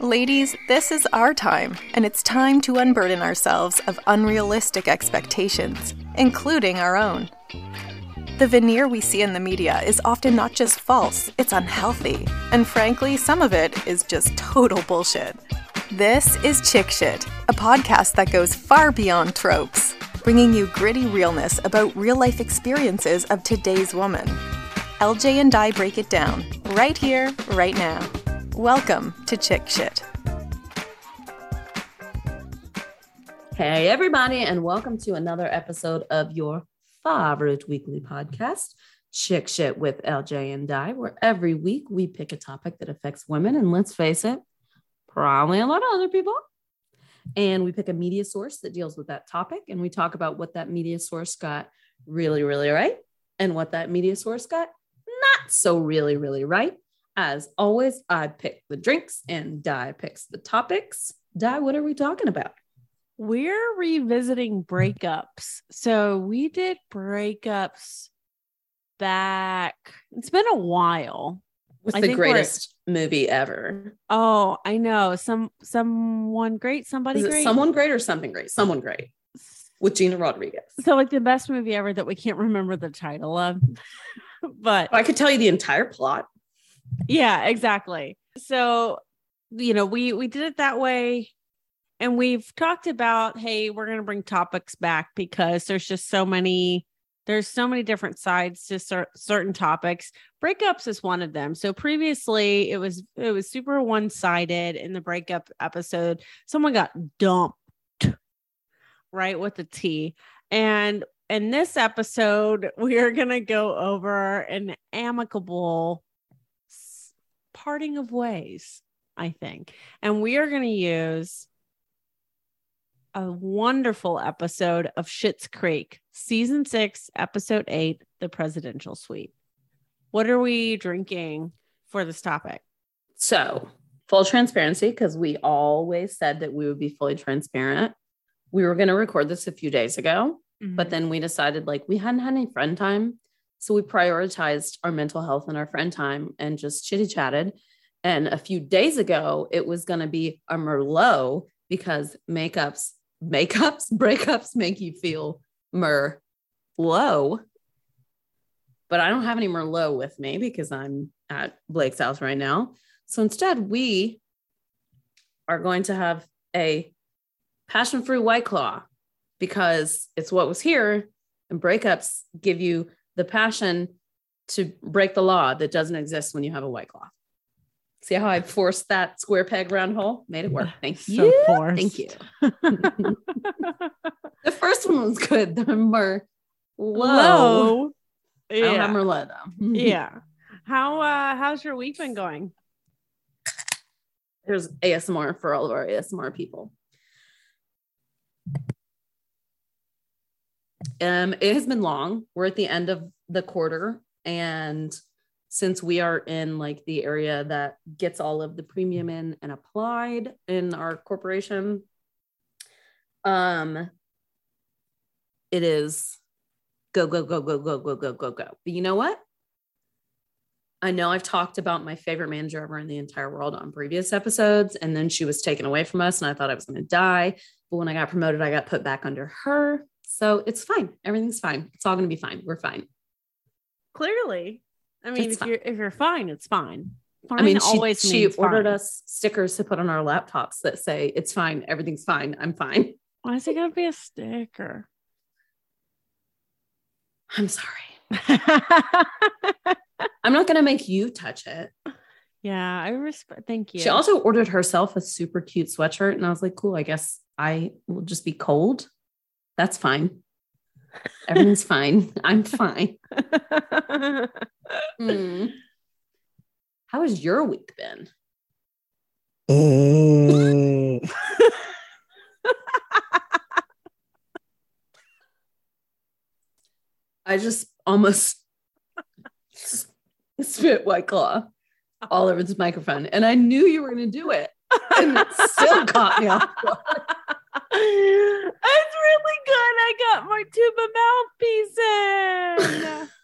Ladies, this is our time, and it's time to unburden ourselves of unrealistic expectations, including our own. The veneer we see in the media is often not just false, it's unhealthy. And frankly, some of it is just total bullshit. This is Chick Shit, a podcast that goes far beyond tropes, bringing you gritty realness about real life experiences of today's woman. LJ and I break it down, right here, right now. Welcome to Chick Shit. Hey, everybody, and welcome to another episode of your favorite weekly podcast, Chick Shit with LJ and Di, where every week we pick a topic that affects women, and let's face it, probably a lot of other people. And we pick a media source that deals with that topic, and we talk about what that media source got really, really right, and what that media source got not so really, really right. As always, I pick the drinks and Di picks the topics. Di, what are we talking about? We're revisiting breakups. So we did breakups back. It's been a while. What's I the greatest movie ever? Oh, I know. Some someone great, somebody great. someone great or something great? Someone great with Gina Rodriguez. so like the best movie ever that we can't remember the title of. but I could tell you the entire plot. Yeah, exactly. So, you know, we we did it that way and we've talked about hey, we're going to bring topics back because there's just so many there's so many different sides to cer- certain topics. Breakups is one of them. So previously it was it was super one-sided in the breakup episode. Someone got dumped right with the T. And in this episode, we are going to go over an amicable parting of ways, I think. And we are going to use a wonderful episode of Schitt's Creek, season six, episode eight, The Presidential Suite. What are we drinking for this topic? So, full transparency, because we always said that we would be fully transparent. We were going to record this a few days ago, but mm-hmm. then we decided like we hadn't had any friend time. So, we prioritized our mental health and our friend time and just chitty chatted. And a few days ago, it was going to be a Merlot because makeups, makeups, breakups make you feel Merlot. But I don't have any Merlot with me because I'm at Blake's house right now. So instead, we are going to have a passion fruit white claw because it's what was here. And breakups give you the passion to break the law that doesn't exist when you have a white cloth. See how I forced that square peg round hole? Made it work. Thank So you. forced. Thank you. The first one was good. The Merlot. Low. I don't have Yeah. Merlot though. yeah. How uh how's your week been going? There's ASMR for all of our ASMR people. Um, it has been long. We're at the end of the quarter, and since we are in like the area that gets all of the premium in and applied in our corporation, um, it is go go go go go go go go go. But you know what? I know I've talked about my favorite manager ever in the entire world on previous episodes, and then she was taken away from us, and I thought I was going to die. But when I got promoted, I got put back under her. So it's fine. Everything's fine. It's all going to be fine. We're fine. Clearly. I mean, It's if fine. you're if you're fine, it's fine. Fine I mean, she, always she ordered fine. us stickers to put on our laptops that say, It's fine. Everything's fine. I'm fine. Why is it gonna be a sticker? I'm sorry. I'm not going to make you touch it. yeah, I respect. Thank you. She also ordered herself a super cute sweatshirt, and I was like, Cool. I guess I will just be cold. That's fine. Everything's fine. I'm fine. Hmm. How has your week been? I just almost spit white claw all over this microphone, and I knew you were going to do it, and it still caught me off guard. It's really good. I got my tuba mouthpiece in.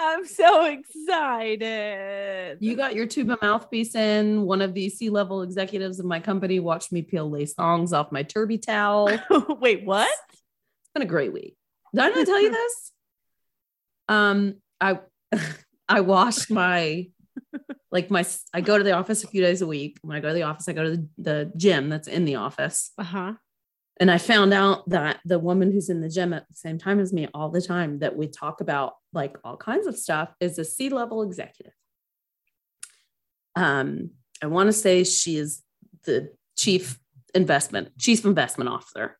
I'm so excited. You got your tuba mouthpiece in. One of the C level executives of my company watched me peel lace thongs off my turby towel. Wait, what? It's been a great week. Did I not tell you this? Um, I I washed my like my I go to the office a few days a week. When I go to the office, I go to the, the gym that's in the office. Uh-huh. And I found out that the woman who's in the gym at the same time as me all the time that we talk about like all kinds of stuff is a C level executive. Um, I want to say she is the chief investment, chief investment officer.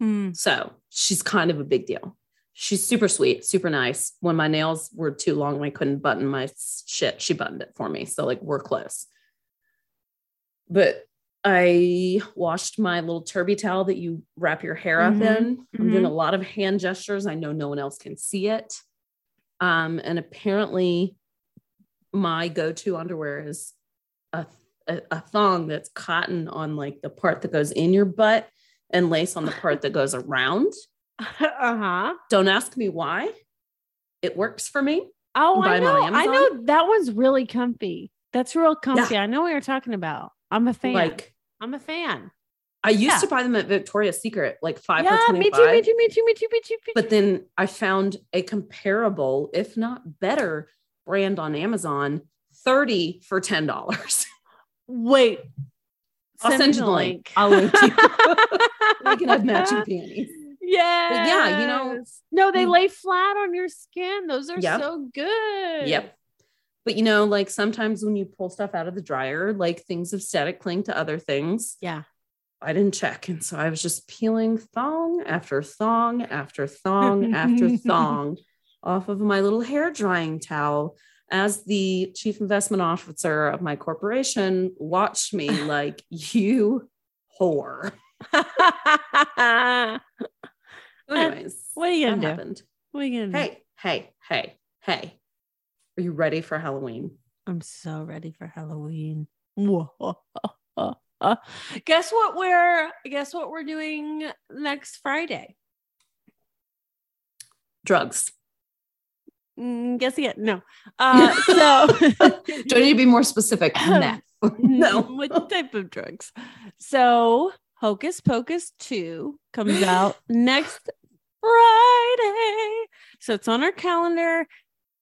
Mm. So she's kind of a big deal. She's super sweet, super nice. When my nails were too long and I couldn't button my shit, she buttoned it for me. So like we're close. But I washed my little turby towel that you wrap your hair up Mhm, in. I'm doing mhm. a lot of hand gestures. I know no one else can see it. Um, and apparently, my go-to underwear is a, a, a thong that's cotton on like the part that goes in your butt and lace on the part that goes around. uh-huh. Don't ask me why. It works for me. Oh, I know. I know that one's really comfy. That's real comfy. I know what you're talking about. I'm a fan. Like I'm a fan. I used Yeah. to buy them at Victoria's Secret, like five yeah, for me 25. too, me too, me too, me too, me too, But then I found a comparable, if not better, brand on Amazon, 30 for $10. Wait. I'll send you the link. I'll link to you. we can have matching panties. Yeah. yeah, you know- No, they Mm. lay flat on your skin. Those are Yep. so good. Yep. But you know, like sometimes when you pull stuff out of the dryer, like things of static cling to other things. Yeah. I didn't check. And so I was just peeling thong after thong after thong after thong off of my little hair drying towel as the chief investment officer of my corporation watched me like, you whore. Anyways, what are you gonna do? happened. what are you gonna do? Hey, hey, hey, hey. Are you ready for Halloween? I'm so ready for Halloween. guess what we're guess what we're doing next Friday? Drugs. Mm, guess again. No. Uh so Do I need to be more specific? Meth. no. what type of drugs? So Hocus Pocus 2 comes out next Friday. So it's on our calendar.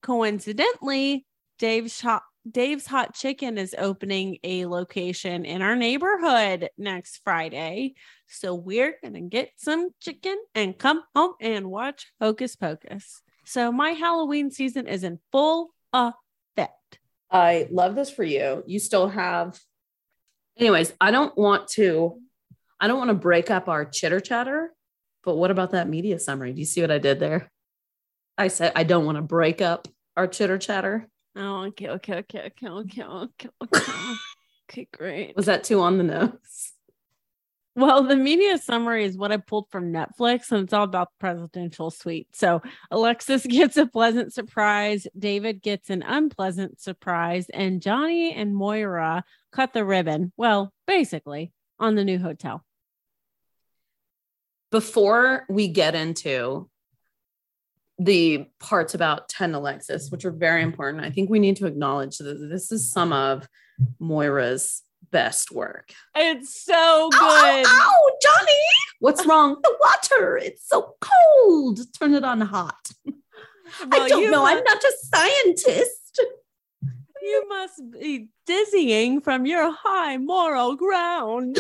Coincidentally, Dave's hot Dave's Hot Chicken is opening a location in our neighborhood next Friday. So we're gonna get some chicken and come home and watch Hocus Pocus. So my Halloween season is in full effect. I love this for you. You still have. Anyways, I don't want to. I don't want to break up our chitter chatter. But what about that media summary? Do you see what I did there? I said I don't want to break up our chitter chatter. Oh, okay, okay, okay, okay, okay, okay, okay. okay, great. Was that too on the nose? Well, the media summary is what I pulled from Netflix, and it's all about the presidential suite. So Alexis gets a pleasant surprise, David gets an unpleasant surprise, and Johnny and Moira cut the ribbon. Well, basically, on the new hotel. Before we get into the parts about 10 Alexis, which are very important, I think we need to acknowledge that this is some of Moira's best work. It's so good. Ow, ow, ow, Johnny, what's wrong? The water, it's so cold. Turn it on hot. I don't know. I'm not a scientist. You must be dizzying from your high moral ground.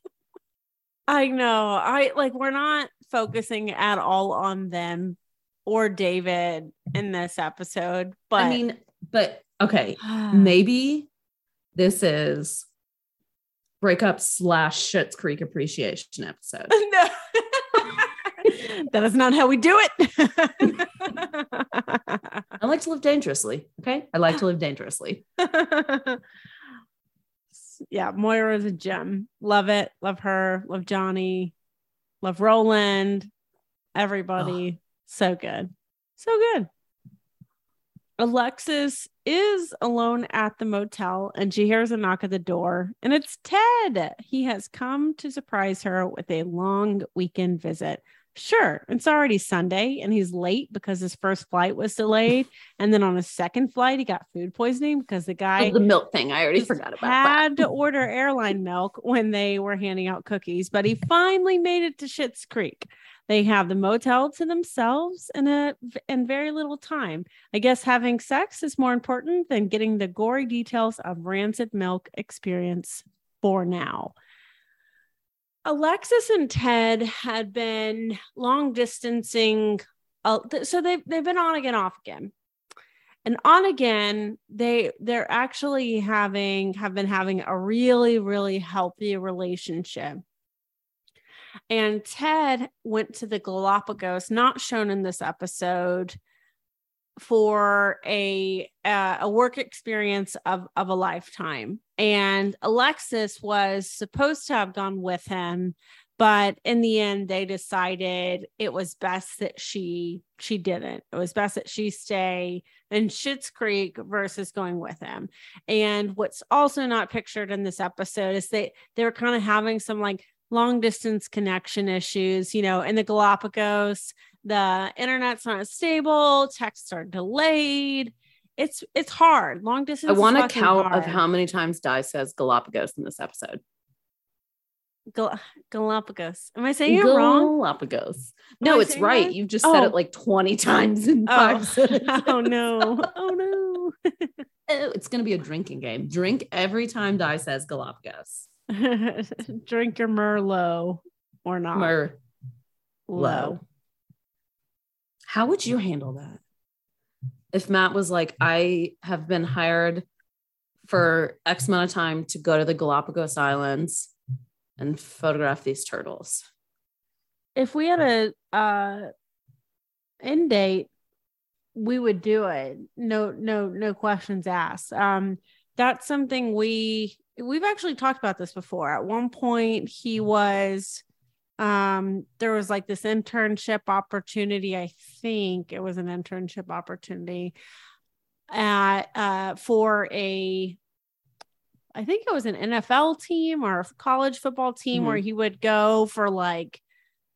I know. I like we're not focusing at all on them or David in this episode, but I mean, but okay, maybe this is breakup slash Schitt's Creek appreciation episode. no. that is not how we do it. I like to live dangerously. Okay. I like to live dangerously. yeah, Moira is a gem. Love it. Love her. Love Johnny. Love Roland. Everybody. So good. So good. Alexis is alone at the motel and she hears a knock at the door, and it's Ted. He has come to surprise her with a long weekend visit. Sure, it's already Sunday and he's late because his first flight was delayed. And then on his second flight, he got food poisoning because the guy Oh, the milk thing. I already forgot about had that. to order airline milk when they were handing out cookies, but he finally made it to Schitt's Creek. They have the motel to themselves in a in very little time. I guess having sex is more important than getting the gory details of rancid milk experience for now. Alexis and Ted had been long distancing, uh, th- so they've they've been on again, off again, and on again. They they're actually having have been having a really really healthy relationship. And Ted went to the Galapagos, not shown in this episode, for a uh, a work experience of of a lifetime. And Alexis was supposed to have gone with him, but in the end they decided it was best that she she didn't. It was best that she stay in Schitt's Creek versus going with him. And what's also not pictured in this episode is they they were kind of having some like long distance connection issues, you know, in the Galapagos the internet's not stable texts are delayed it's it's hard long distance I want a count of how many times Di says Galapagos in this episode. Gal- galapagos am i saying it wrong Galapagos. No, it's right. that? You've just said Oh. it like 20 times in oh, five oh, sentences. oh no oh no. Oh, It's going to be a drinking game. Drink every time Di says Galapagos. drink your merlot or not Mer- low How would you handle that? If Matt was like, I have been hired for X amount of time to go to the Galapagos Islands and photograph these turtles. if we had a uh end date we would do it. No no no questions asked. Um that's something we we've actually talked about this before. At one point he was um there was like this internship opportunity i think it was an internship opportunity at uh for a I think it was an NFL team or a college football team where he would go for like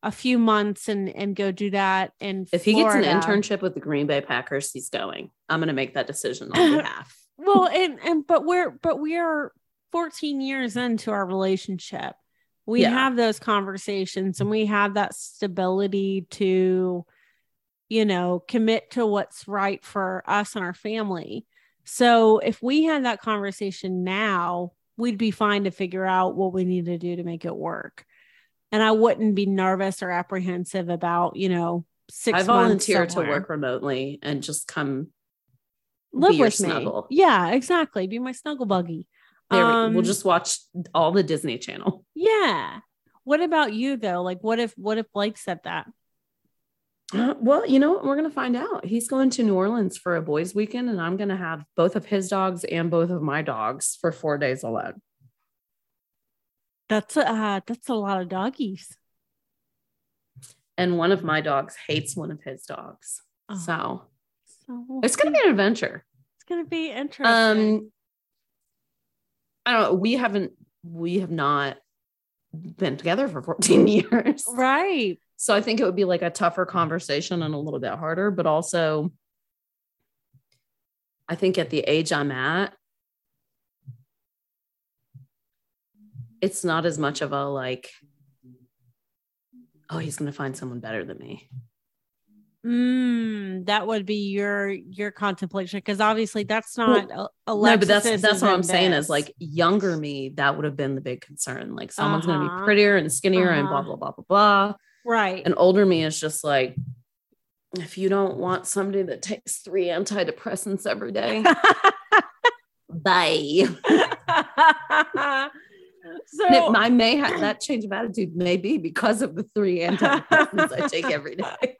a few months and and go do that And If he gets an internship with the Green Bay Packers, he's going. I'm going to make that decision on behalf. well and and but we're but we are 14 years into our relationship we Yeah. have those conversations and we have that stability to you know commit to what's right for us and our family. So if we had that conversation now we'd be fine to figure out what we need to do to make it work. And i wouldn't be nervous or apprehensive about you know six I months volunteer to work remotely and just come. live with me. yeah exactly. Be my snuggle buggy There, Um, we'll just watch all the Disney Channel. Yeah. What about you though? Like what if what if Blake said that? Uh, well, you know what? We're going to find out. He's going to New Orleans for a boys' weekend, and I'm going to have both of his dogs and both of my dogs for four days alone. That's a uh, that's a lot of doggies. And one of my dogs hates one of his dogs. Oh. So So it's going to be an adventure. it's gonna be interesting. Um, I don't know. We haven't, we have not been together for 14 years. right. So I think it would be like a tougher conversation and a little bit harder, but also I think at the age I'm at, it's not as much of a like, oh, he's going to find someone better than me. Mm, that would be your your contemplation because obviously that's not well, no, but that's that's what I'm saying is like younger me, that would have been the big concern. Like someone's going to Uh-huh. be prettier and skinnier and blah, Uh-huh. blah, blah, blah, blah. right. And older me is just like, if you don't want somebody that takes three antidepressants every day, bye. so And it, I may have that change of attitude, may be because of the three antidepressants I take every day.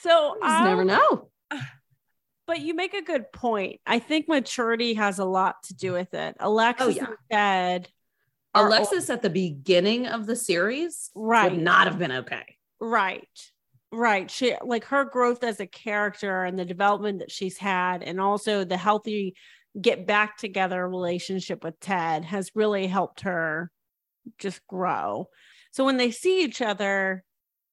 so You just never know. But you make a good point. I think maturity has a lot to do with it. Alexis oh, yeah. and Ted are- Alexis at the beginning of the series right, would not have been okay. right, right. She like her growth as a character and the development that she's had, and also the healthy get back together relationship with Ted has really helped her just grow. So when they see each other,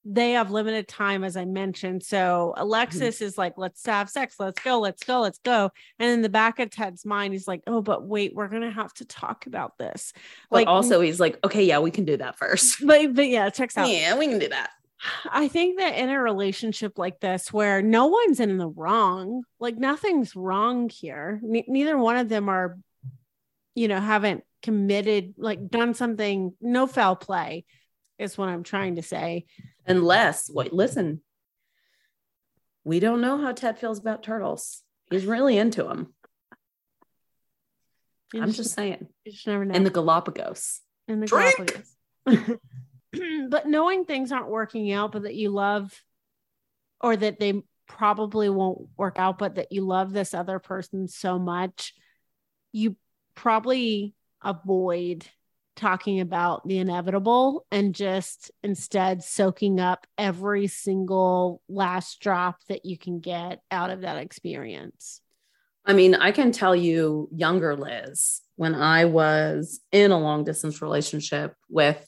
they have limited time, as I mentioned. So Mm-hmm. Alexis is like, let's have sex, let's go, let's go, let's go. And in the back of Ted's mind, he's like, oh, but wait, we're gonna have to talk about this. But Like also, he's like, okay, yeah, we can do that first. but, but yeah, checks out. Yeah, we can do that. I think that in a relationship like this, where no one's in the wrong, like nothing's wrong here, ne- neither one of them are, you know, haven't committed, like done something, no foul play is what I'm trying to say. Unless, wait, listen, we don't know how Ted feels about turtles. He's really into them. You I'm just saying. you just never know. In the Galapagos. in the Drink! Galapagos. but knowing things aren't working out, but that you love, or that they probably won't work out, but that you love this other person so much, you probably avoid talking about the inevitable and just instead soaking up every single last drop that you can get out of that experience. I mean, I can tell you, younger Liz, when I was in a long distance relationship with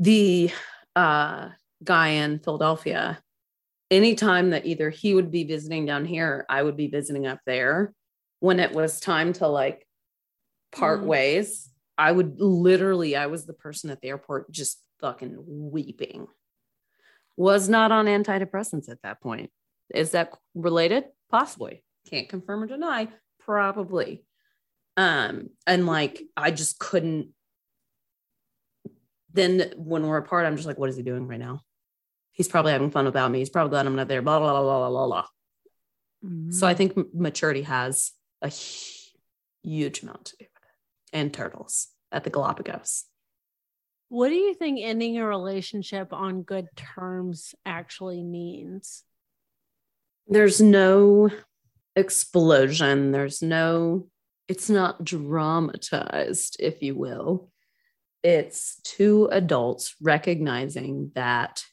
the uh, guy in Philadelphia, anytime that either he would be visiting down here, I would be visiting up there. When it was time to like part Mhm. ways, I would literally, I was the person at the airport just fucking weeping. Was not on antidepressants at that point. Is that related? Possibly. Can't confirm or deny. Probably. Um, and like I just couldn't. Then when we're apart, I'm just like, what is he doing right now? He's probably having fun without me. He's probably glad I'm not there. Blah blah blah blah blah blah. So I mm-hmm. think maturity has a huge amount to do with it. And turtles at the Galapagos. What do you think ending a relationship on good terms actually means? There's no explosion. There's no, it's not dramatized, if you will. It's two adults recognizing that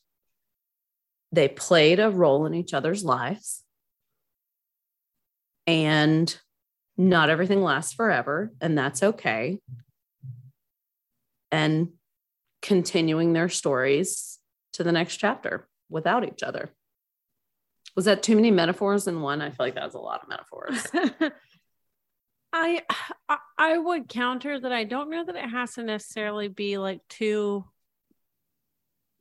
they played a role in each other's lives and not everything lasts forever, and that's okay. And continuing their stories to the next chapter without each other. Was that too many metaphors in one? I feel like that was a lot of metaphors. I I- I would counter that I don't know that it has to necessarily be like two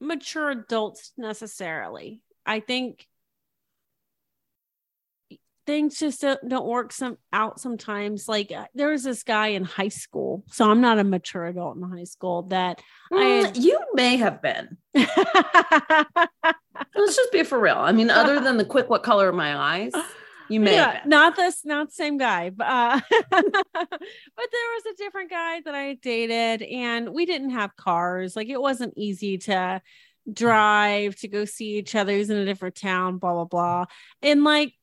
mature adults necessarily. I think things just don't, don't work some out sometimes. Like uh, there was this guy in high school, so I'm not a mature adult in high school that I Mm, you may have been. Let's just be for real. I mean, other than the quick, what color are my eyes? You may have not this, not the same guy, but uh, but there was a different guy that I dated, and we didn't have cars. Like it wasn't easy to drive to go see each other. He was in a different town, blah blah blah, and like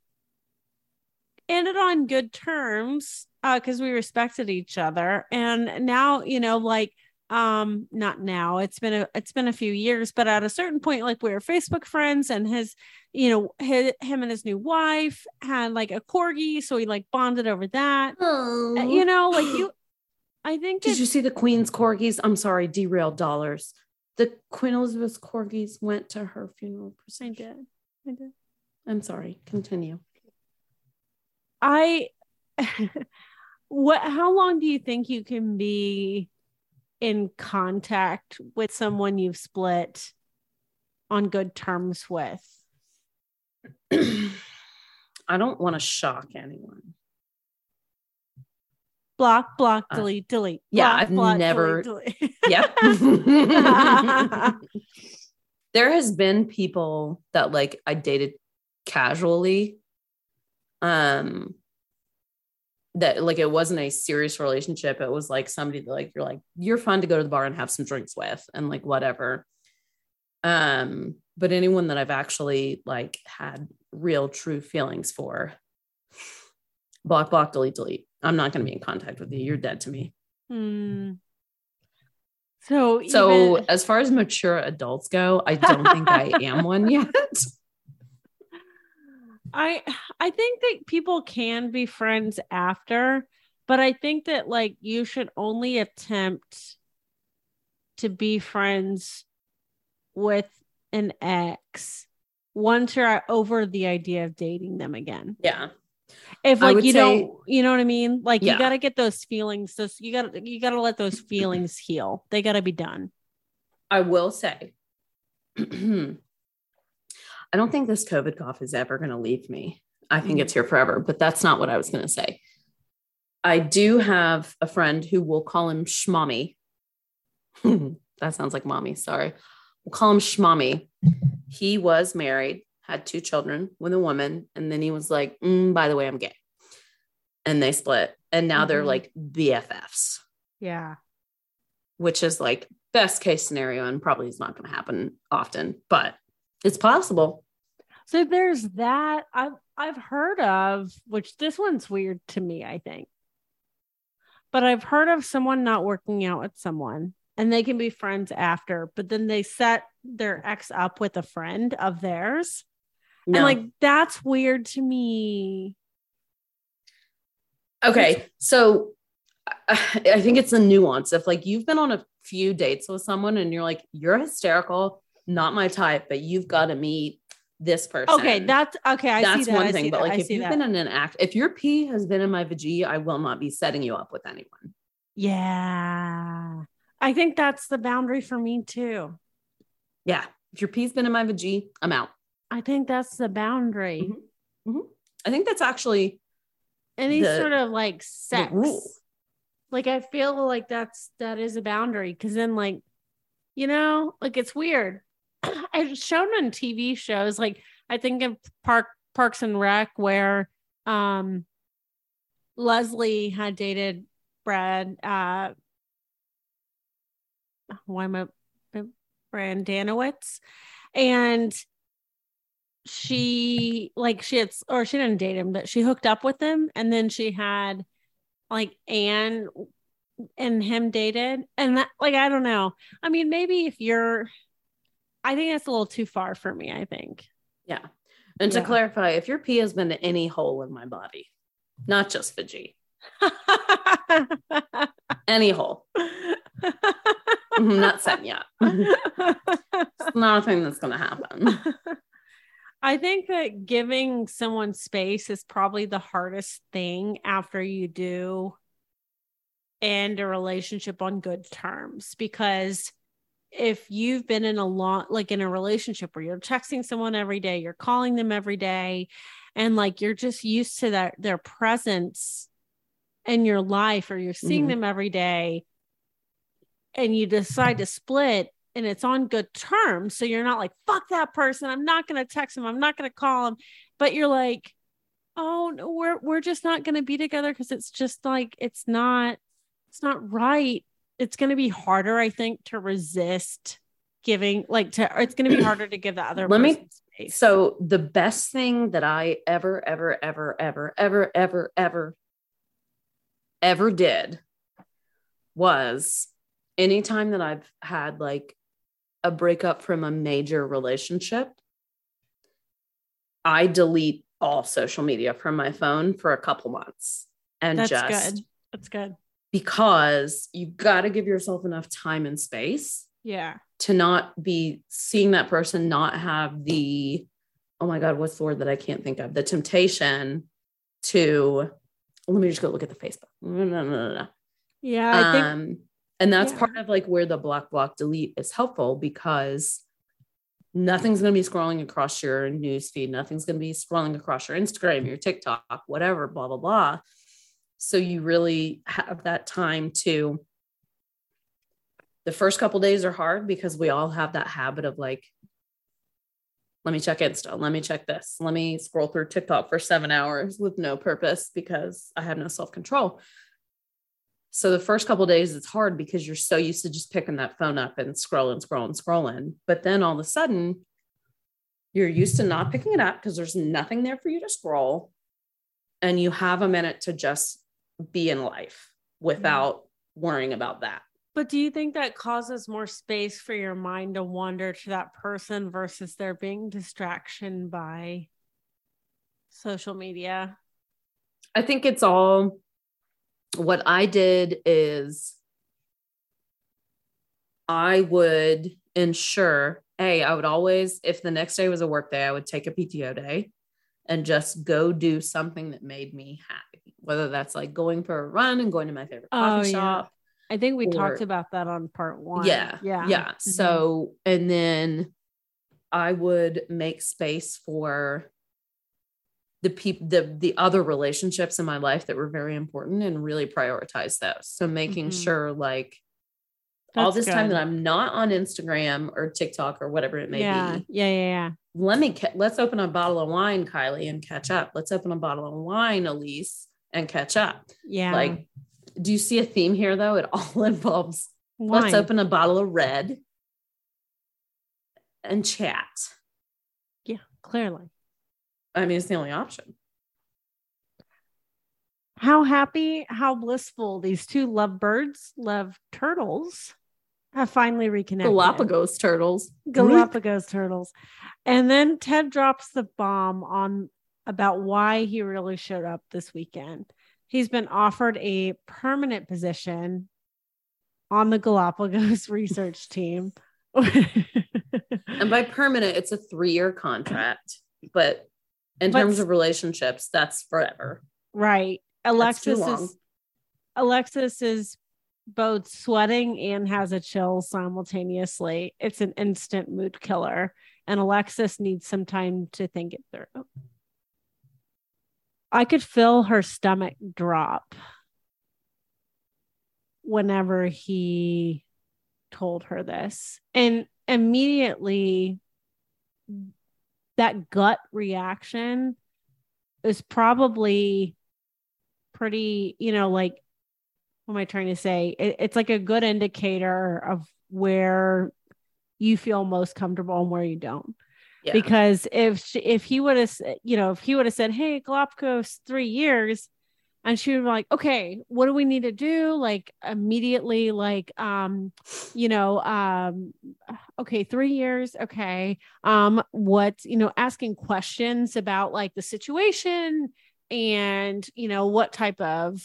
ended on good terms uh because we respected each other and now you know like um not now it's been a it's been a few years but at a certain point like we were facebook friends and his you know his, him and his new wife had like a corgi so he like bonded over that Oh. You know like you i think Did you see the Queen's corgis? I'm sorry, derailed dollars. The Queen Elizabeth's corgis went to her funeral i procession. did i did I'm sorry. Continue. I what how long do you think you can be in contact with someone you've split on good terms with? I don't want to shock anyone. Block, block, Uh, delete, delete. yeah, block, I've block, never- delete, delete. Yep. there has been people that like I dated casually. Um that like it wasn't a serious relationship. It was like somebody that like you're like, you're fun to go to the bar and have some drinks with and like whatever. Um, but anyone that I've actually like had real true feelings for, block, block, delete, delete. I'm not gonna be in contact with you. You're dead to me. Hmm. So, So even- as far as mature adults go, I don't think I am one yet. I I think that people can be friends after, but I think that like you should only attempt to be friends with an ex once you're over the idea of dating them again. Yeah. If like you say- don't, you know what I mean? Like Yeah. you got to get those feelings. Those you got to you got to let those feelings heal. They got to be done. I will say, I don't think this COVID cough is ever going to leave me. I think it's here forever, but that's not what I was going to say. I do have a friend who will call him Schmommy. that sounds like mommy. Sorry. We'll call him Schmommy. He was married, had two children with a woman, and then he was like, "Mm, by the way, I'm gay. And they split. And now they're Mhm. like BFFs Yeah. which is like best case scenario and probably is not going to happen often, but it's possible. So there's that I've I've heard of, which this one's weird to me, I think. But I've heard of someone not working out with someone and they can be friends after, but then they set their ex up with a friend of theirs. No. And like that's weird to me. okay, so I I think it's a nuance. If like you've been on a few dates with someone and you're like, you're hysterical, not my type, but you've got to meet this person. Okay, that's okay. I that's see that. one I thing. But that, like if you've that. been in an act, if your pee has been in my vagina, I will not be setting you up with anyone. yeah. I think that's the boundary for me too. Yeah. If your pee's been in my vagina, I'm out. I think that's the boundary. Mhm. I think that's actually Any The- sort of like sex. Like I feel like that's that is a boundary because then like, you know, like it's weird. It's shown on TV shows. Like I think of Park Parks and Rec where um Leslie had dated Brad uh why am I Brendanawicz and she like she had or she didn't date him but she hooked up with him and then she had like Anne and him dated and that like I don't know I mean maybe if you're I think that's a little too far for me I think Yeah. And to Yeah. clarify, if your pee has been to any hole in my body, not just vagina, any hole, I'm not setting yet. It's not a thing that's going to happen. I think that giving someone space is probably the hardest thing after you do end a relationship on good terms because if you've been in a long like in a relationship where you're texting someone every day, you're calling them every day and like you're just used to that their presence in your life or you're seeing Mhm. them every day and you decide to split and it's on good terms. So you're not like, fuck that person. I'm not going to text him. I'm not going to call him. But you're like, oh, no, we're, we're just not going to be together because it's just like, it's not, it's not right. It's going to be harder, I think, to resist giving, like, to, it's going to be harder to give the other Let me- space. So, the best thing that I ever, ever, ever, ever, ever, ever, ever, ever did was anytime that I've had like a breakup from a major relationship, I delete all social media from my phone for a couple months and just. That's just good. That's good. Because you've got to give yourself enough time and space Yeah. to not be seeing that person not have the oh my god what's the word that i can't think of the temptation to let me just go look at the facebook no no no no. Yeah. I think, um and that's yeah. part of like where the block block delete is helpful because nothing's going to be scrolling across your news feed nothing's going to be scrolling across your instagram your tiktok whatever blah blah blah so you really have that time to the first couple days are hard because we all have that habit of like let me check insta let me check this let me scroll through tiktok for seven hours with no purpose because i have no self-control so the first couple days it's hard because you're so used to just picking that phone up and scrolling, scrolling, scrolling. But then all of a sudden, you're used to not picking it up because there's nothing there for you to scroll. And you have a minute to just be in life mm-hmm. without worrying about that. But do you think that causes more space for your mind to wander to that person versus there being distraction by social media? I think it's all what I did is I would ensure, hey, I would always, if the next day was a work day, I would take a PTO day and just go do something that made me happy, whether that's like going for a run and going to my favorite coffee oh, shop. Yeah. I think we or, talked about that on part one. Yeah. Yeah. Yeah. Mm-hmm. So, and then I would make space for the people the the other relationships in my life that were very important and really prioritize those so making mm-hmm. sure like That's all this good. time that i'm not on instagram or tiktok or whatever it may yeah. be yeah yeah yeah let me let's open a bottle of wine kylie and catch up let's open a bottle of wine elise and catch up yeah like do you see a theme here though it all involves wine. let's open a bottle of red and chat yeah clearly I mean, it's the only option. How happy, how blissful these two lovebirds, love turtles have finally reconnected. Galapagos turtles. Galapagos turtles. And then Ted drops the bomb on about why he really showed up this weekend. He's been offered a permanent position on the Galapagos research team. and by permanent, it's a three year contract, but in but, terms of relationships, that's forever. Right. Alexis is Alexis is both sweating and has a chill simultaneously. It's an instant mood killer. And Alexis needs some time to think it through. I could feel her stomach drop whenever he told her this. And immediately that gut reaction is probably pretty, you know, like, what am I trying to say? It, it's like a good indicator of where you feel most comfortable and where you don't. Yeah. Because if she, if he would have, you know, if he would have said, "Hey, Galapagos, three years," and she was like okay what do we need to do? Like immediately like um you know um okay 3 years okay um what you know asking questions about like the situation and you know what type of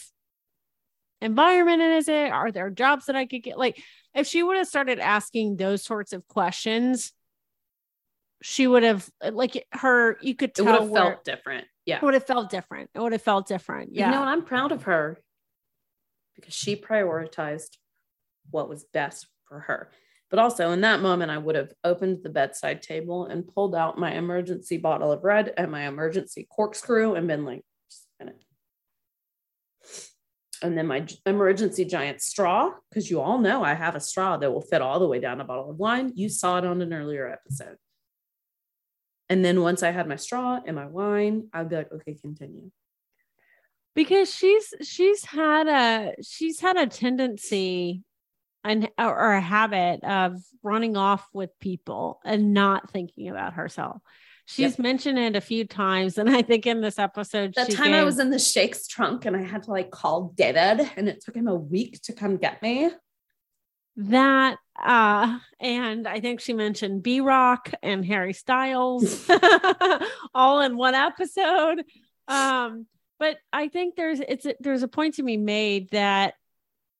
environment is it? Are there jobs that i could get? Like if she would have started asking those sorts of questions she would have like her you could tell it would have felt different yeah. It would have felt different. It would have felt different. Yeah. You know, and I'm proud of her because she prioritized what was best for her. But also in that moment, I would have opened the bedside table and pulled out my emergency bottle of red and my emergency corkscrew and been like, minute. And then my emergency giant straw, because you all know I have a straw that will fit all the way down a bottle of wine. You saw it on an earlier episode. And then once I had my straw and my wine, I'd be like, okay, continue. Because she's she's had a she's had a tendency and or a habit of running off with people and not thinking about herself. She's yep. mentioned it a few times, and I think in this episode, that time gave, I was in the Shakes trunk and I had to like call David, and it took him a week to come get me that uh and i think she mentioned b-rock and harry styles all in one episode. Um but i think there's it's a, there's a point to be made that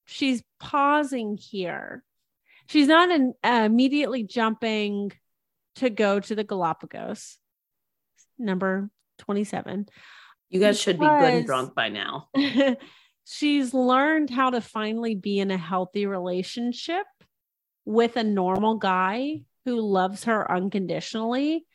she's pausing here. She's not an, uh, immediately jumping to go to the galapagos number 27 you guys should be good and drunk by now. she's learned how to finally be in a healthy relationship with a normal guy who loves her unconditionally.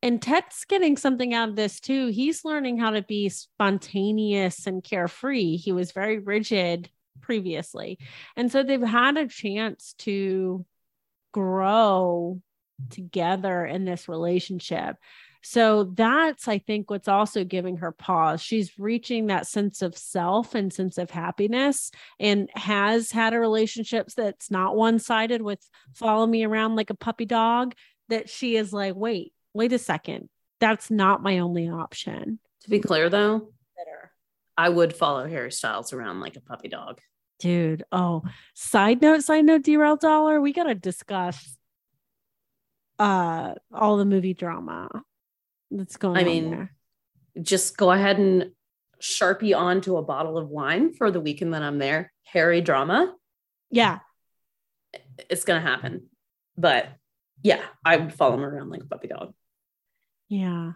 And Ted's getting something out of this too. He's learning how to be spontaneous and carefree. He was very rigid previously. And so they've had a chance to grow together in this relationship. So that's, I think, what's also giving her pause. She's reaching that sense of self and sense of happiness and has had a relationship that's not one sided with follow me around like a puppy dog. That she is like, wait, wait a second. That's not my only option. To be clear, though, I would follow Harry Styles around like a puppy dog. Dude, oh, side note, side note, derail dollar. We got to discuss uh all the movie drama that's going I mean, there. just go ahead and sharpie onto a bottle of wine for the weekend that I'm there. Harry drama. Yeah. it's gonna happen. But yeah, I would follow him around like a puppy dog. Yeah.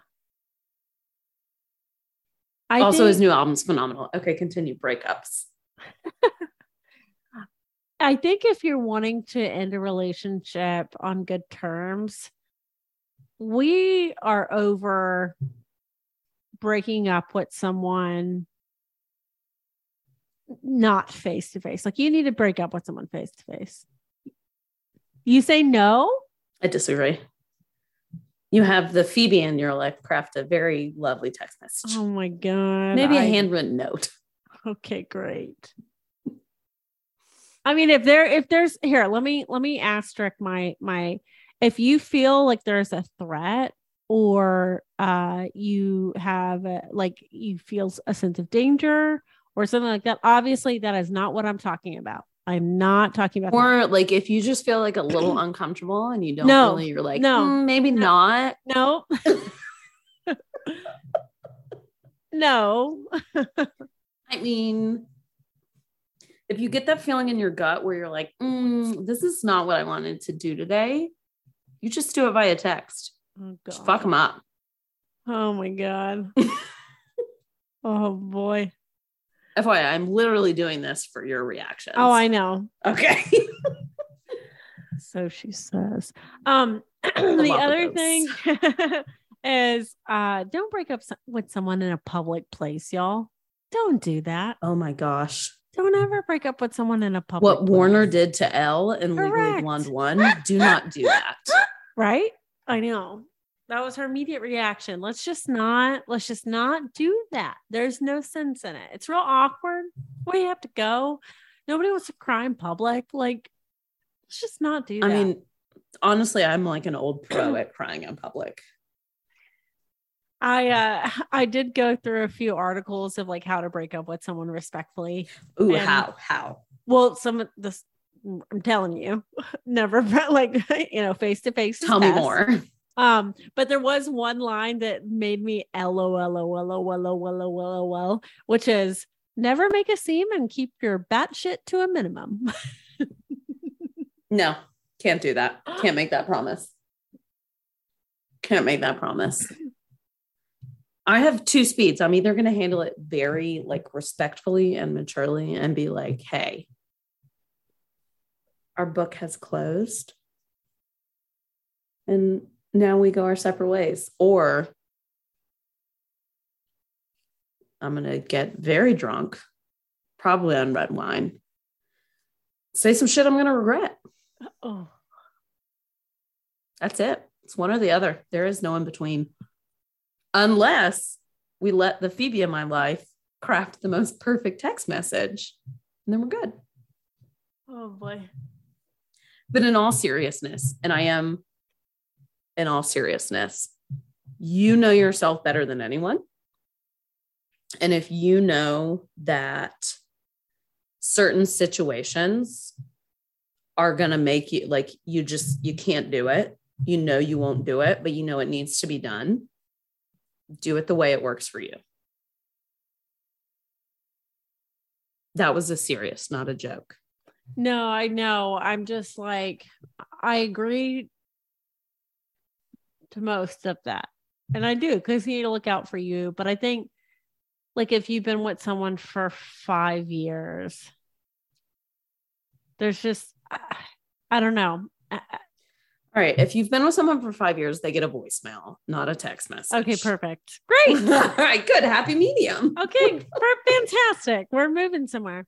I also, think, his new album's phenomenal. Okay, continue breakups. I think if you're wanting to end a relationship on good terms, we are over breaking up with someone not face to face. Like you need to break up with someone face to face. You say no? I disagree. You have the Phoebe in your life craft a very lovely text message. Oh my god. Maybe a handwritten note. Okay, great. I mean, if there if there's here, let me let me asterisk my my if you feel like there's a threat or uh you have a, like you feel a sense of danger or something like that, obviously that is not what I'm talking about. I'm not talking about or that. like if you just feel like a little uncomfortable and you don't no, really, you're like, no, mm, maybe no, not. No. no. I mean, if you get that feeling in your gut where you're like, mm, this is not what I wanted to do today, you just do it via text. Oh, just fuck them up. Oh my God. oh boy. FYI, I'm literally doing this for your reaction. Oh, I know. Okay. so she says. Um, the other thing is uh, don't break up with someone in a public place, y'all. Don't do that. Oh my gosh. Don't ever break up with someone in a public. What place. Warner did to Elle in Legally Blonde One. Do not do that. Right? I know. That was her immediate reaction. Let's just not, let's just not do that. There's no sense in it. It's real awkward. We have to go. Nobody wants to cry in public. Like, let's just not do that. I mean, honestly, I'm like an old pro at crying in public. I uh I did go through a few articles of like how to break up with someone respectfully. Ooh, and, how? How? Well, some of this I'm telling you, never like you know face to face. Tell me more. Um, but there was one line that made me lol, which is never make a scene and keep your bat shit to a minimum. no, can't do that. Can't make that promise. Can't make that promise. I have two speeds. I'm either going to handle it very like respectfully and maturely and be like, hey, our book has closed. And now we go our separate ways. Or I'm going to get very drunk, probably on red wine, say some shit I'm going to regret. Oh, that's it. It's one or the other. There is no in between. Unless we let the Phoebe in my life craft the most perfect text message, and then we're good. Oh boy. But in all seriousness, and I am in all seriousness, you know yourself better than anyone. And if you know that certain situations are going to make you like you just you can't do it, you know you won't do it, but you know it needs to be done, do it the way it works for you. That was a serious, not a joke. No, I know. I'm just like, I agree to most of that. And I do because you need to look out for you. But I think, like, if you've been with someone for five years, there's just, I don't know. All right. If you've been with someone for five years, they get a voicemail, not a text message. Okay, perfect. Great. All right, good. Happy medium. okay, fantastic. We're moving somewhere.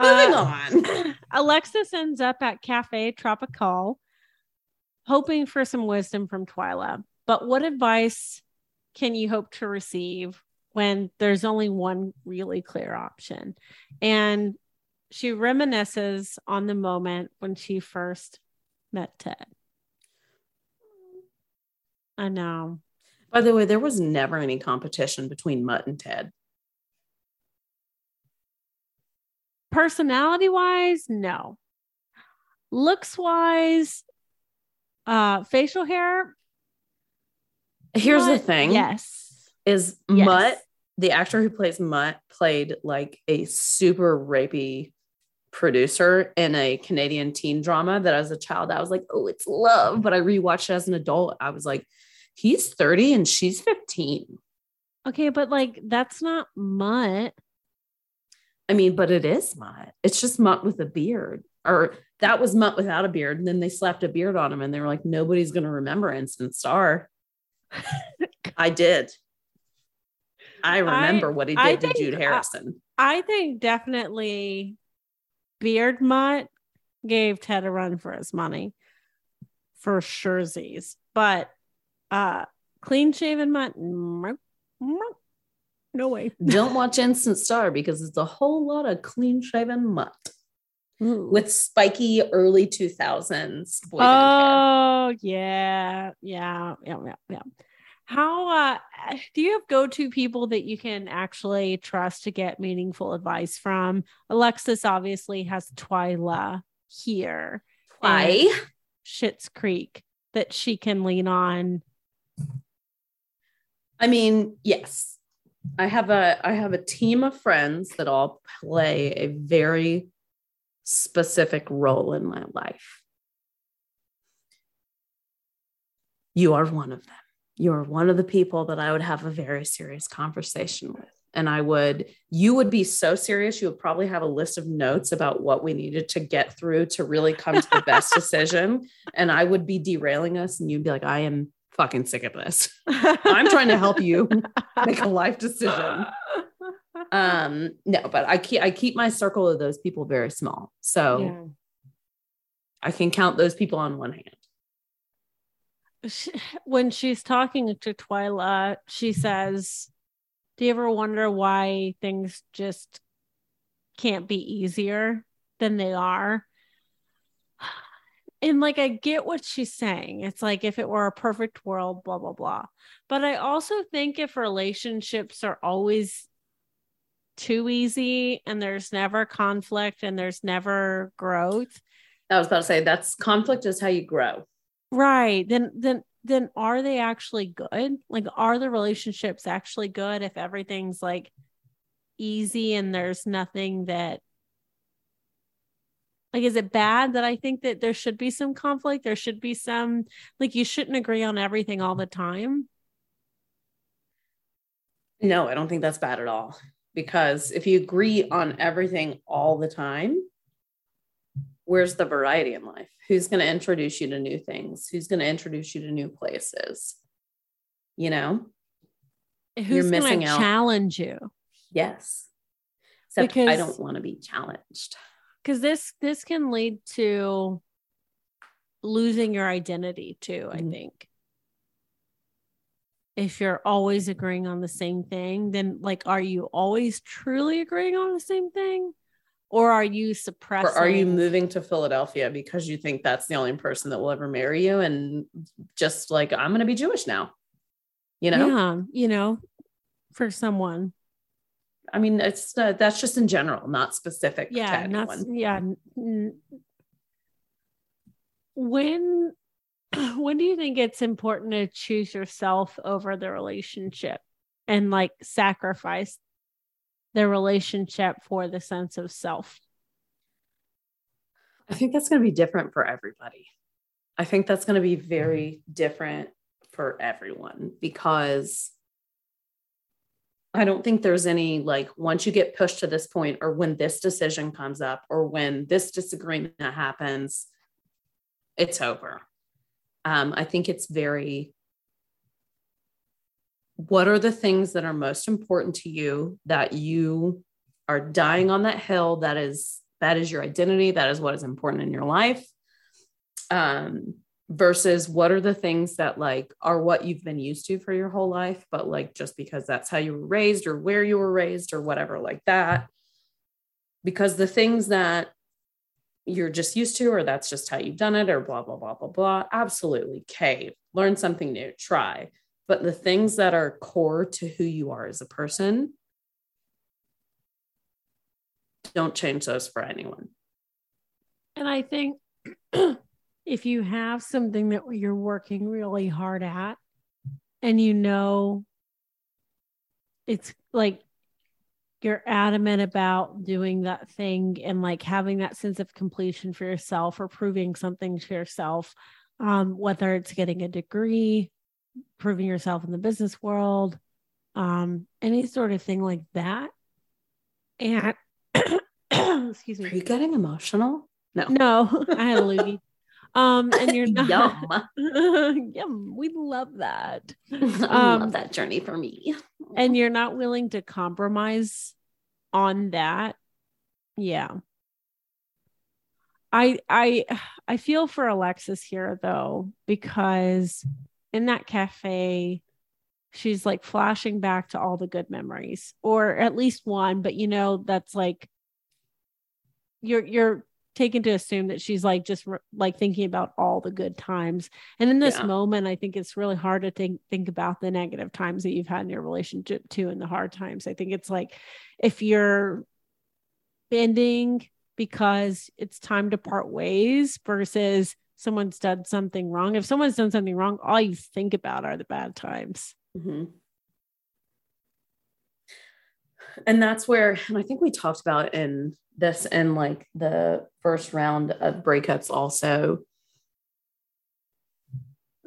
Moving uh, on. Alexis ends up at Cafe Tropical, hoping for some wisdom from Twyla. But what advice can you hope to receive when there's only one really clear option? And she reminisces on the moment when she first met Ted. I know. By the way, there was never any competition between Mutt and Ted. personality wise, no. Looks wise, uh, facial hair. Here's Mutt, the thing. Yes. Is yes. Mutt, the actor who plays Mutt, played like a super rapey producer in a Canadian teen drama that as a child I was like, oh, it's love. But I rewatched it as an adult. I was like, he's 30 and she's 15. Okay, but like that's not Mutt. I mean, but it is Mutt. It's just Mutt with a beard. Or that was Mutt without a beard. And then they slapped a beard on him and they were like, nobody's going to remember Instant Star. I did. I remember I, what he did I to think, Jude Harrison. I, I think definitely Beard Mutt gave Ted a run for his money for surezies. But uh clean shaven Mutt, no way. Don't watch Instant Star because it's a whole lot of clean shaven Mutt. Ooh. With spiky early 2000s. Oh, yeah. Yeah. Yeah. Yeah. Yeah. How uh, do you have go to people that you can actually trust to get meaningful advice from? Alexis obviously has Twyla here. Why? Schitt's Creek that she can lean on. I mean, yes. I have a I have a team of friends that all play a very specific role in my life. You are one of them you're one of the people that I would have a very serious conversation with. And I would, you would be so serious. You would probably have a list of notes about what we needed to get through to really come to the best decision. And I would be derailing us, and you'd be like, I am fucking sick of this. I'm trying to help you make a life decision. Um, no, but I keep I keep my circle of those people very small. So yeah. I can count those people on one hand she, when she's talking to Twyla, she says, Do you ever wonder why things just can't be easier than they are? And like, I get what she's saying. It's like if it were a perfect world, blah, blah, blah. But I also think if relationships are always too easy and there's never conflict and there's never growth. I was about to say that's conflict is how you grow right then then then are they actually good like are the relationships actually good if everything's like easy and there's nothing that like is it bad that i think that there should be some conflict there should be some like you shouldn't agree on everything all the time no i don't think that's bad at all because if you agree on everything all the time where's the variety in life? Who's going to introduce you to new things? Who's going to introduce you to new places? You know, who's you're missing out. Challenge you. Yes. Except because, I don't want to be challenged. Because this this can lead to losing your identity too. Mm-hmm. I think if you're always agreeing on the same thing, then like, are you always truly agreeing on the same thing? or are you suppressing? Or are you moving to Philadelphia because you think that's the only person that will ever marry you? And just like, I'm going to be Jewish now, you know? Yeah, you know, for someone. I mean, it's uh, that's just in general, not specific. Yeah, not yeah. When when do you think it's important to choose yourself over the relationship and like sacrifice the relationship for the sense of self? I think that's going to be different for everybody. I think that's going to be very different for everyone because I don't think there's any like once you get pushed to this point or when this decision comes up or when this disagreement happens, it's over. Um, I think it's very what are the things that are most important to you that you are dying on that hill that is that is your identity that is what is important in your life um versus what are the things that like are what you've been used to for your whole life but like just because that's how you were raised or where you were raised or whatever like that. Because the things that you're just used to or that's just how you've done it or blah blah blah blah blah absolutely cave learn something new try. But the things that are core to who you are as a person don't change those for anyone. And i think if you have something that you're working really hard at and you know it's like you're adamant about doing that thing and like having that sense of completion for yourself or proving something to yourself um, whether it's getting a degree proving yourself in the business world um, any sort of thing like that and excuse me Are you getting emotional? No. no i had a loogie um and you're not Yum. yum we love that I Um, love that journey for me. and you're not willing to compromise on that yeah i i i feel for alexis here though because in that cafe she's like flashing back to all the good memories or at least one but you know that's like you're you're taken to assume that she's like just like thinking about all the good times and in this Yeah. moment i think it's really hard to think think about the negative times that you've had in your relationship too and the hard times i think it's like if you're bending because it's time to part ways versus someone's done something wrong if someone's done something wrong all you think about are the bad times Mhm. And that's where, and I think we talked about in this in like the first round of breakups also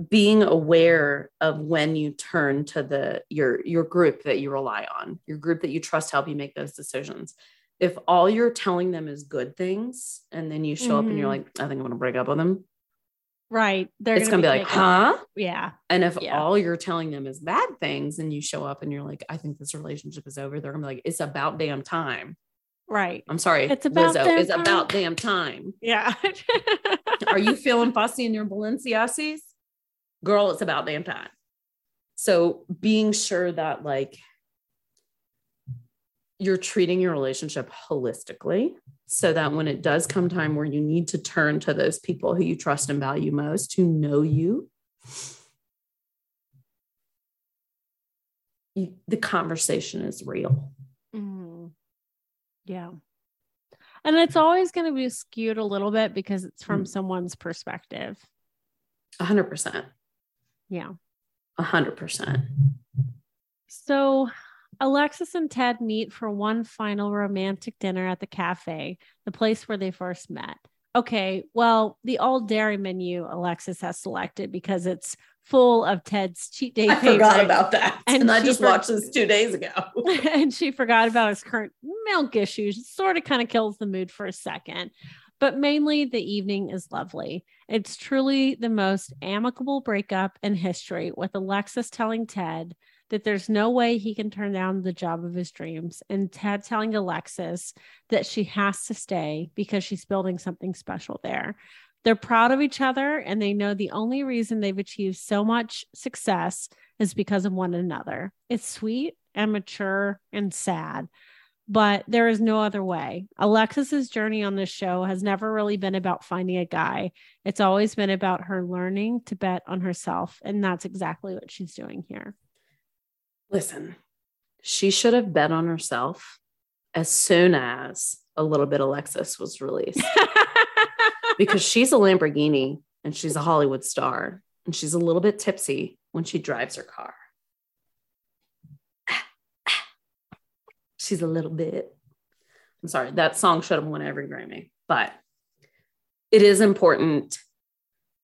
being aware of when you turn to the your your group that you rely on your group that you trust help you make those decisions if all you're telling them is good things and then you show up and you're Mhm. like i think i'm going to break up with them right they're it's going to be like taken- huh yeah and if Yeah. all you're telling them is bad things and you show up and you're like, I think this relationship is over, they're gonna be like, it's about damn time. Right I'm sorry. It's about Lizzo, damn it's time. about damn time. yeah Are you feeling fussy in your Balenciagas? Girl, it's about damn time. So being sure that like you're treating your relationship holistically so that when it does come time where you need to turn to those people who you trust and value most who know you you, the conversation is real. Mhm. Yeah. And it's always going to be skewed a little bit because it's from Mm. someone's perspective. A hundred percent. Yeah. A hundred percent. So Alexis and Ted meet for one final romantic dinner at the cafe, the place where they first met. Okay, well, the all dairy menu Alexis has selected because it's full of Ted's cheat day I forgot about that. And And, I just for- watched this two days ago. and she forgot about his current milk issues. It sort of kind of kills the mood for a second. But mainly the evening is lovely. It's truly the most amicable breakup in history, with Alexis telling Ted that there's no way he can turn down the job of his dreams, and Ted telling Alexis that she has to stay because she's building something special there. They're proud of each other, and they know the only reason they've achieved so much success is because of one another. It's sweet and mature and sad, but there is no other way. Alexis's journey on this show has never really been about finding a guy. It's always been about her learning to bet on herself, and that's exactly what she's doing here. Listen, she should have bet on herself as soon as a little bit Alexis was released because she's a Lamborghini and she's a Hollywood star and she's a little bit tipsy when she drives her car. She's a little bit. I'm sorry, that song should have won every Grammy, but it is important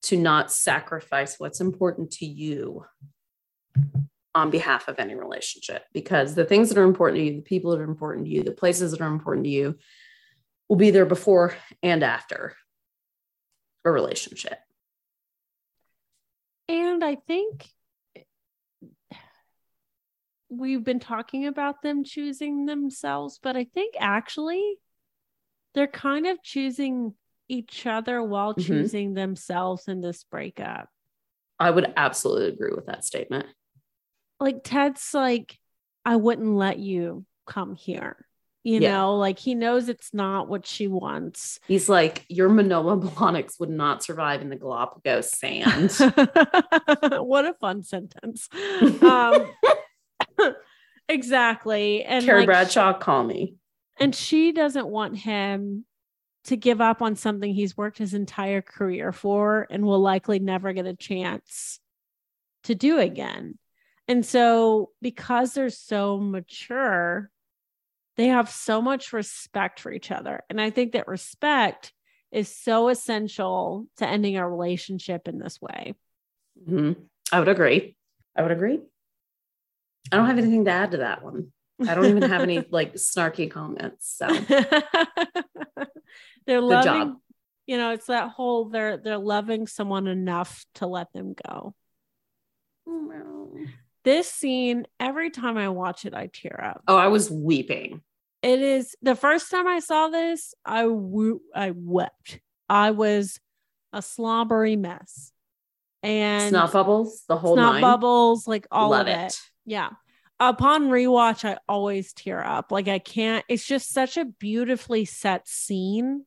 to not sacrifice what's important to you on behalf of any relationship because the things that are important to you, the people that are important to you, the places that are important to you will be there before and after a relationship. And I think we've been talking about them choosing themselves, but I think actually they're kind of choosing each other while Mhm. choosing themselves in this breakup. I would absolutely agree with that statement. Like Ted's like, I wouldn't let you come here. You Yeah. know, like he knows it's not what she wants. He's like, your Manolo Blahniks would not survive in the Galapagos sand. what a fun sentence. Um, exactly. And Carrie like, Bradshaw, call me. and she doesn't want him to give up on something he's worked his entire career for and will likely never get a chance to do again. And so, because they're so mature, they have so much respect for each other. And I think that respect is so essential to ending a relationship in this way. Mm-hmm. I would agree. I would agree. I don't have anything to add to that one. I don't even have any like snarky comments. So they're Good loving, job. you know, it's that whole they're they're loving someone enough to let them go. This scene, every time I watch it, I tear up. Oh, I was weeping. It is the first time I saw this, I wo- I wept. I was a slobbery mess. And snot bubbles, the whole snot nine. bubbles, like all Love of it. it. Yeah. Upon rewatch, I always tear up. Like I can't, it's just such a beautifully set scene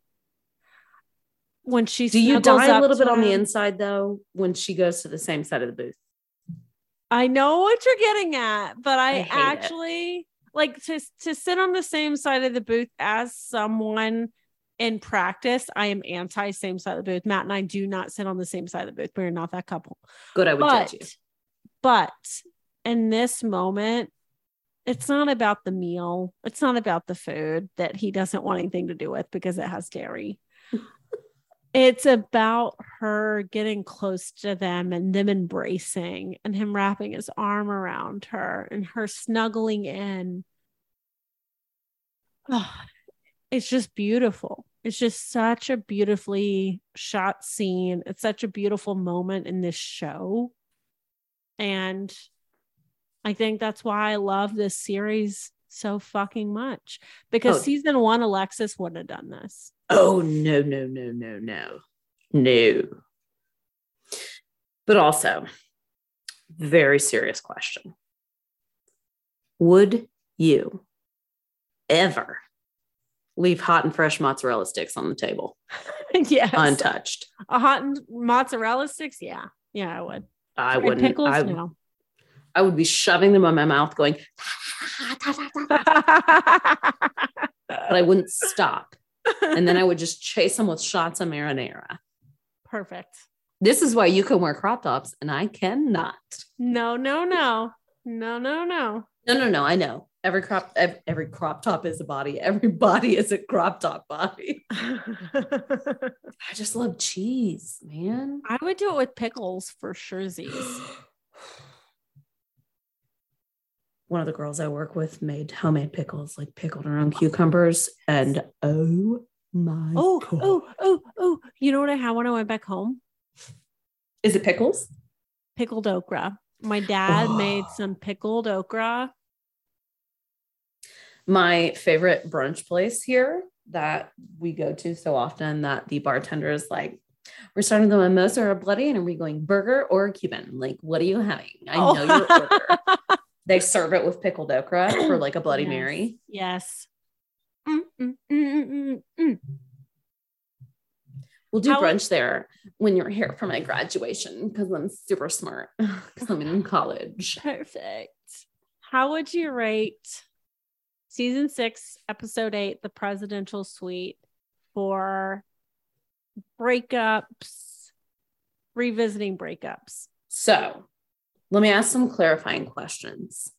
when she do you die a little bit on the inside though when she goes to the same side of the booth I know what you're getting at, but I, I actually it. like to to sit on the same side of the booth as someone in practice. I am anti same side of the booth. Matt and I do not sit on the same side of the booth. We're not that couple. Good, I would but, judge you. But in this moment, it's not about the meal. It's not about the food that he doesn't want anything to do with because it has dairy it's about her getting close to them and them embracing and him wrapping his arm around her and her snuggling in. Oh, it's just beautiful. It's just such a beautifully shot scene. It's such a beautiful moment in this show. And I think that's why I love this series so fucking much because oh. season one, Alexis wouldn't have done this. Oh, no, no, no, no, no, no. But also, very serious question. Would you ever leave hot and fresh mozzarella sticks on the table? yes. Untouched. A hot and mozzarella sticks? Yeah. Yeah, I would. I wouldn't. Pickles? I, no. I would be shoving them in my mouth going, but I wouldn't stop and then I would just chase them with shots of marinara. Perfect. This is why you can wear crop tops and I cannot. No, no, no. No, no, no. No, no, no. I know. Every crop every, every crop top is a body. Every body is a crop top body. I just love cheese, man. I would do it with pickles for sure. One of the girls I work with made homemade pickles, like pickled her own cucumbers. And oh my oh, oh, God. oh, oh, oh. You know what I had when I went back home? Is it pickles? Pickled okra. My dad oh. made some pickled okra. My favorite brunch place here that we go to so often that the bartender is like, we're starting the mimosa or a bloody, and are we going burger or Cuban? Like, what are you having? I oh. know your order. they serve it with pickled okra for like a Bloody yes. Mary. Yes. Mm, mm, mm, we'll do How brunch there when you're here for my graduation because I'm super smart because I'm in college. Perfect. How would you rate season six, episode eight, the presidential suite for breakups, revisiting breakups? So let me ask some clarifying questions.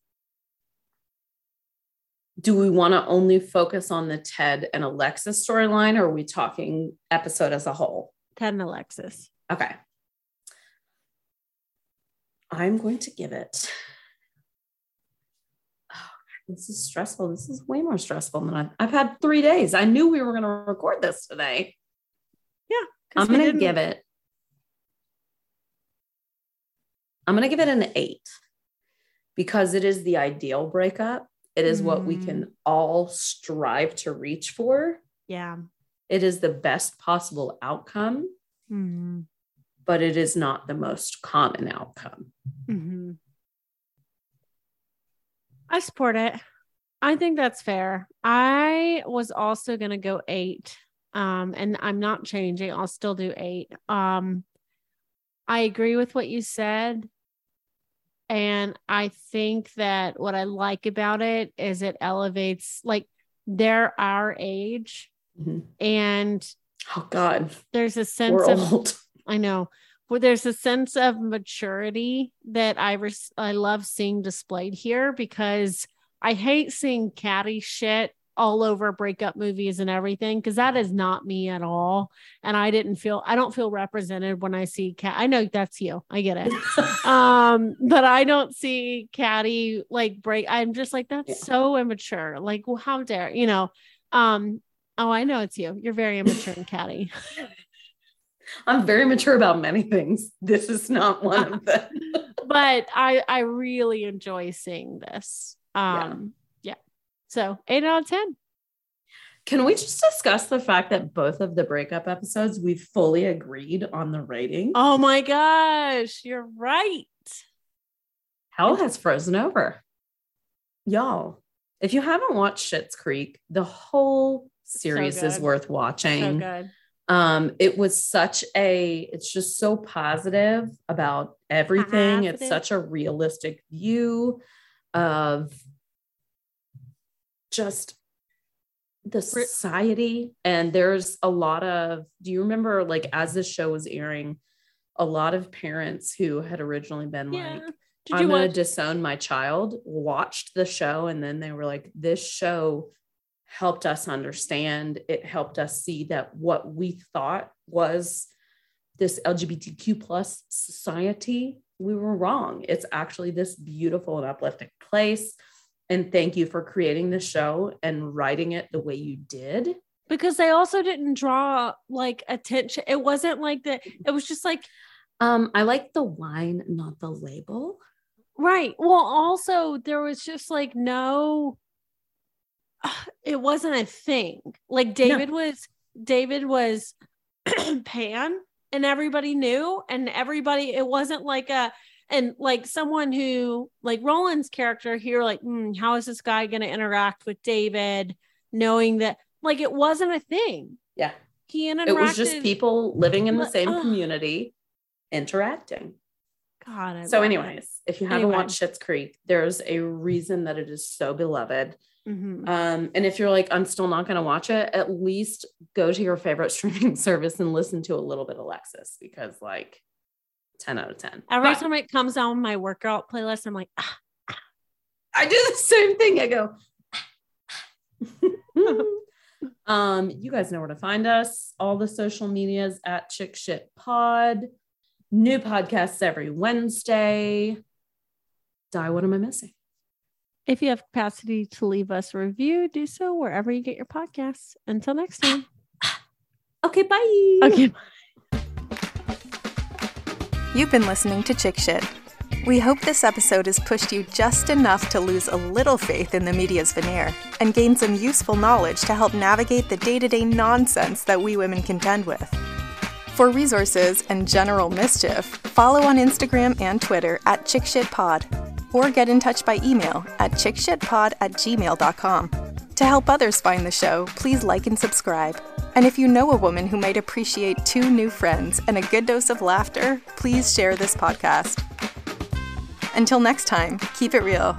Do we want to only focus on the Ted and Alexis storyline, or are we talking episode as a whole? Ted and Alexis. Okay. I'm going to give it. Oh, this is stressful. This is way more stressful than I've, I've had three days. I knew we were going to record this today. Yeah. I'm going to give it I'm going to give it an eight because it is the ideal breakup. It is mm. what we can mm. all strive to reach for. Yeah. It is the best possible outcome, mm. but it is not the most common outcome. Mm-hmm. I support it. I think that's fair. I was also going to go eight. Um, and I'm not changing. I'll still do eight. Um, I agree with what you said. And I think that what I like about it is it elevates, like, they're our age. Mm-hmm. And oh, God, there's a sense We're of, old. I know, but there's a sense of maturity that I, res- I love seeing displayed here because I hate seeing catty shit all over breakup movies and everything because that is not me at all. And I didn't feel I don't feel represented when I see cat. I know that's you. I get it. um, but I don't see catty like break. I'm just like that's yeah. so immature. Like, well, how dare you know? Um, oh, I know it's you. You're very immature and catty. I'm very mature about many things. This is not one of them. but I I really enjoy seeing this. Um yeah. So 8 out of 10. Can we just discuss the fact that both of the breakup episodes we fully agreed on the rating? Oh my gosh, you're right. Hell has frozen over. Y'all, if you haven't watched Schitt's Creek, the whole series so is worth watching. So good um it was such a it's just so positive about everything positive. it's such a realistic view of just the society and there's a lot of do you remember like as this show was airing a lot of parents who had originally been yeah. like Did i'm going to disown my child watched the show and then they were like this show helped us understand. It helped us see that what we thought was this LGBTQ plus society, we were wrong. It's actually this beautiful and uplifting place. And thank you for creating the show and writing it the way you did. Because they also didn't draw like attention. It wasn't like that. It was just like, um, I like the wine, not the label. Right. Well, also there was just like no it wasn't a thing. Like David no. was David was pan and everybody knew and everybody it wasn't like a and like someone who like Roland's character here like mm, how is this guy going to interact with David knowing that like it wasn't a thing. Yeah. He interacted It was just people living in the same uh, community interacting. God. so anyways, it. if you haven't anyway. watched Schitt's Creek, there's a reason that it is so beloved Mm-hmm. Um, and if you're like, I'm still not going to watch it, at least go to your favorite streaming service and listen to a little bit of Alexis because, like, 10 out of 10. Every but, time it comes on my workout playlist, I'm like, ah, ah. I do the same thing. I go, um, you guys know where to find us. All the social medias at Chick Shit Pod. New podcasts every Wednesday. Die, what am I missing? If you have capacity to leave us a review, do so wherever you get your podcasts. Until next time. okay, bye. Okay. You've been listening to Chick Shit. We hope this episode has pushed you just enough to lose a little faith in the media's veneer and gain some useful knowledge to help navigate the day to day nonsense that we women contend with. For resources and general mischief, follow on Instagram and Twitter at ChickShitPod or get in touch by email at chickshitpod at gmail.com. To help others find the show, please like and subscribe. And if you know a woman who might appreciate two new friends and a good dose of laughter, please share this podcast. Until next time, keep it real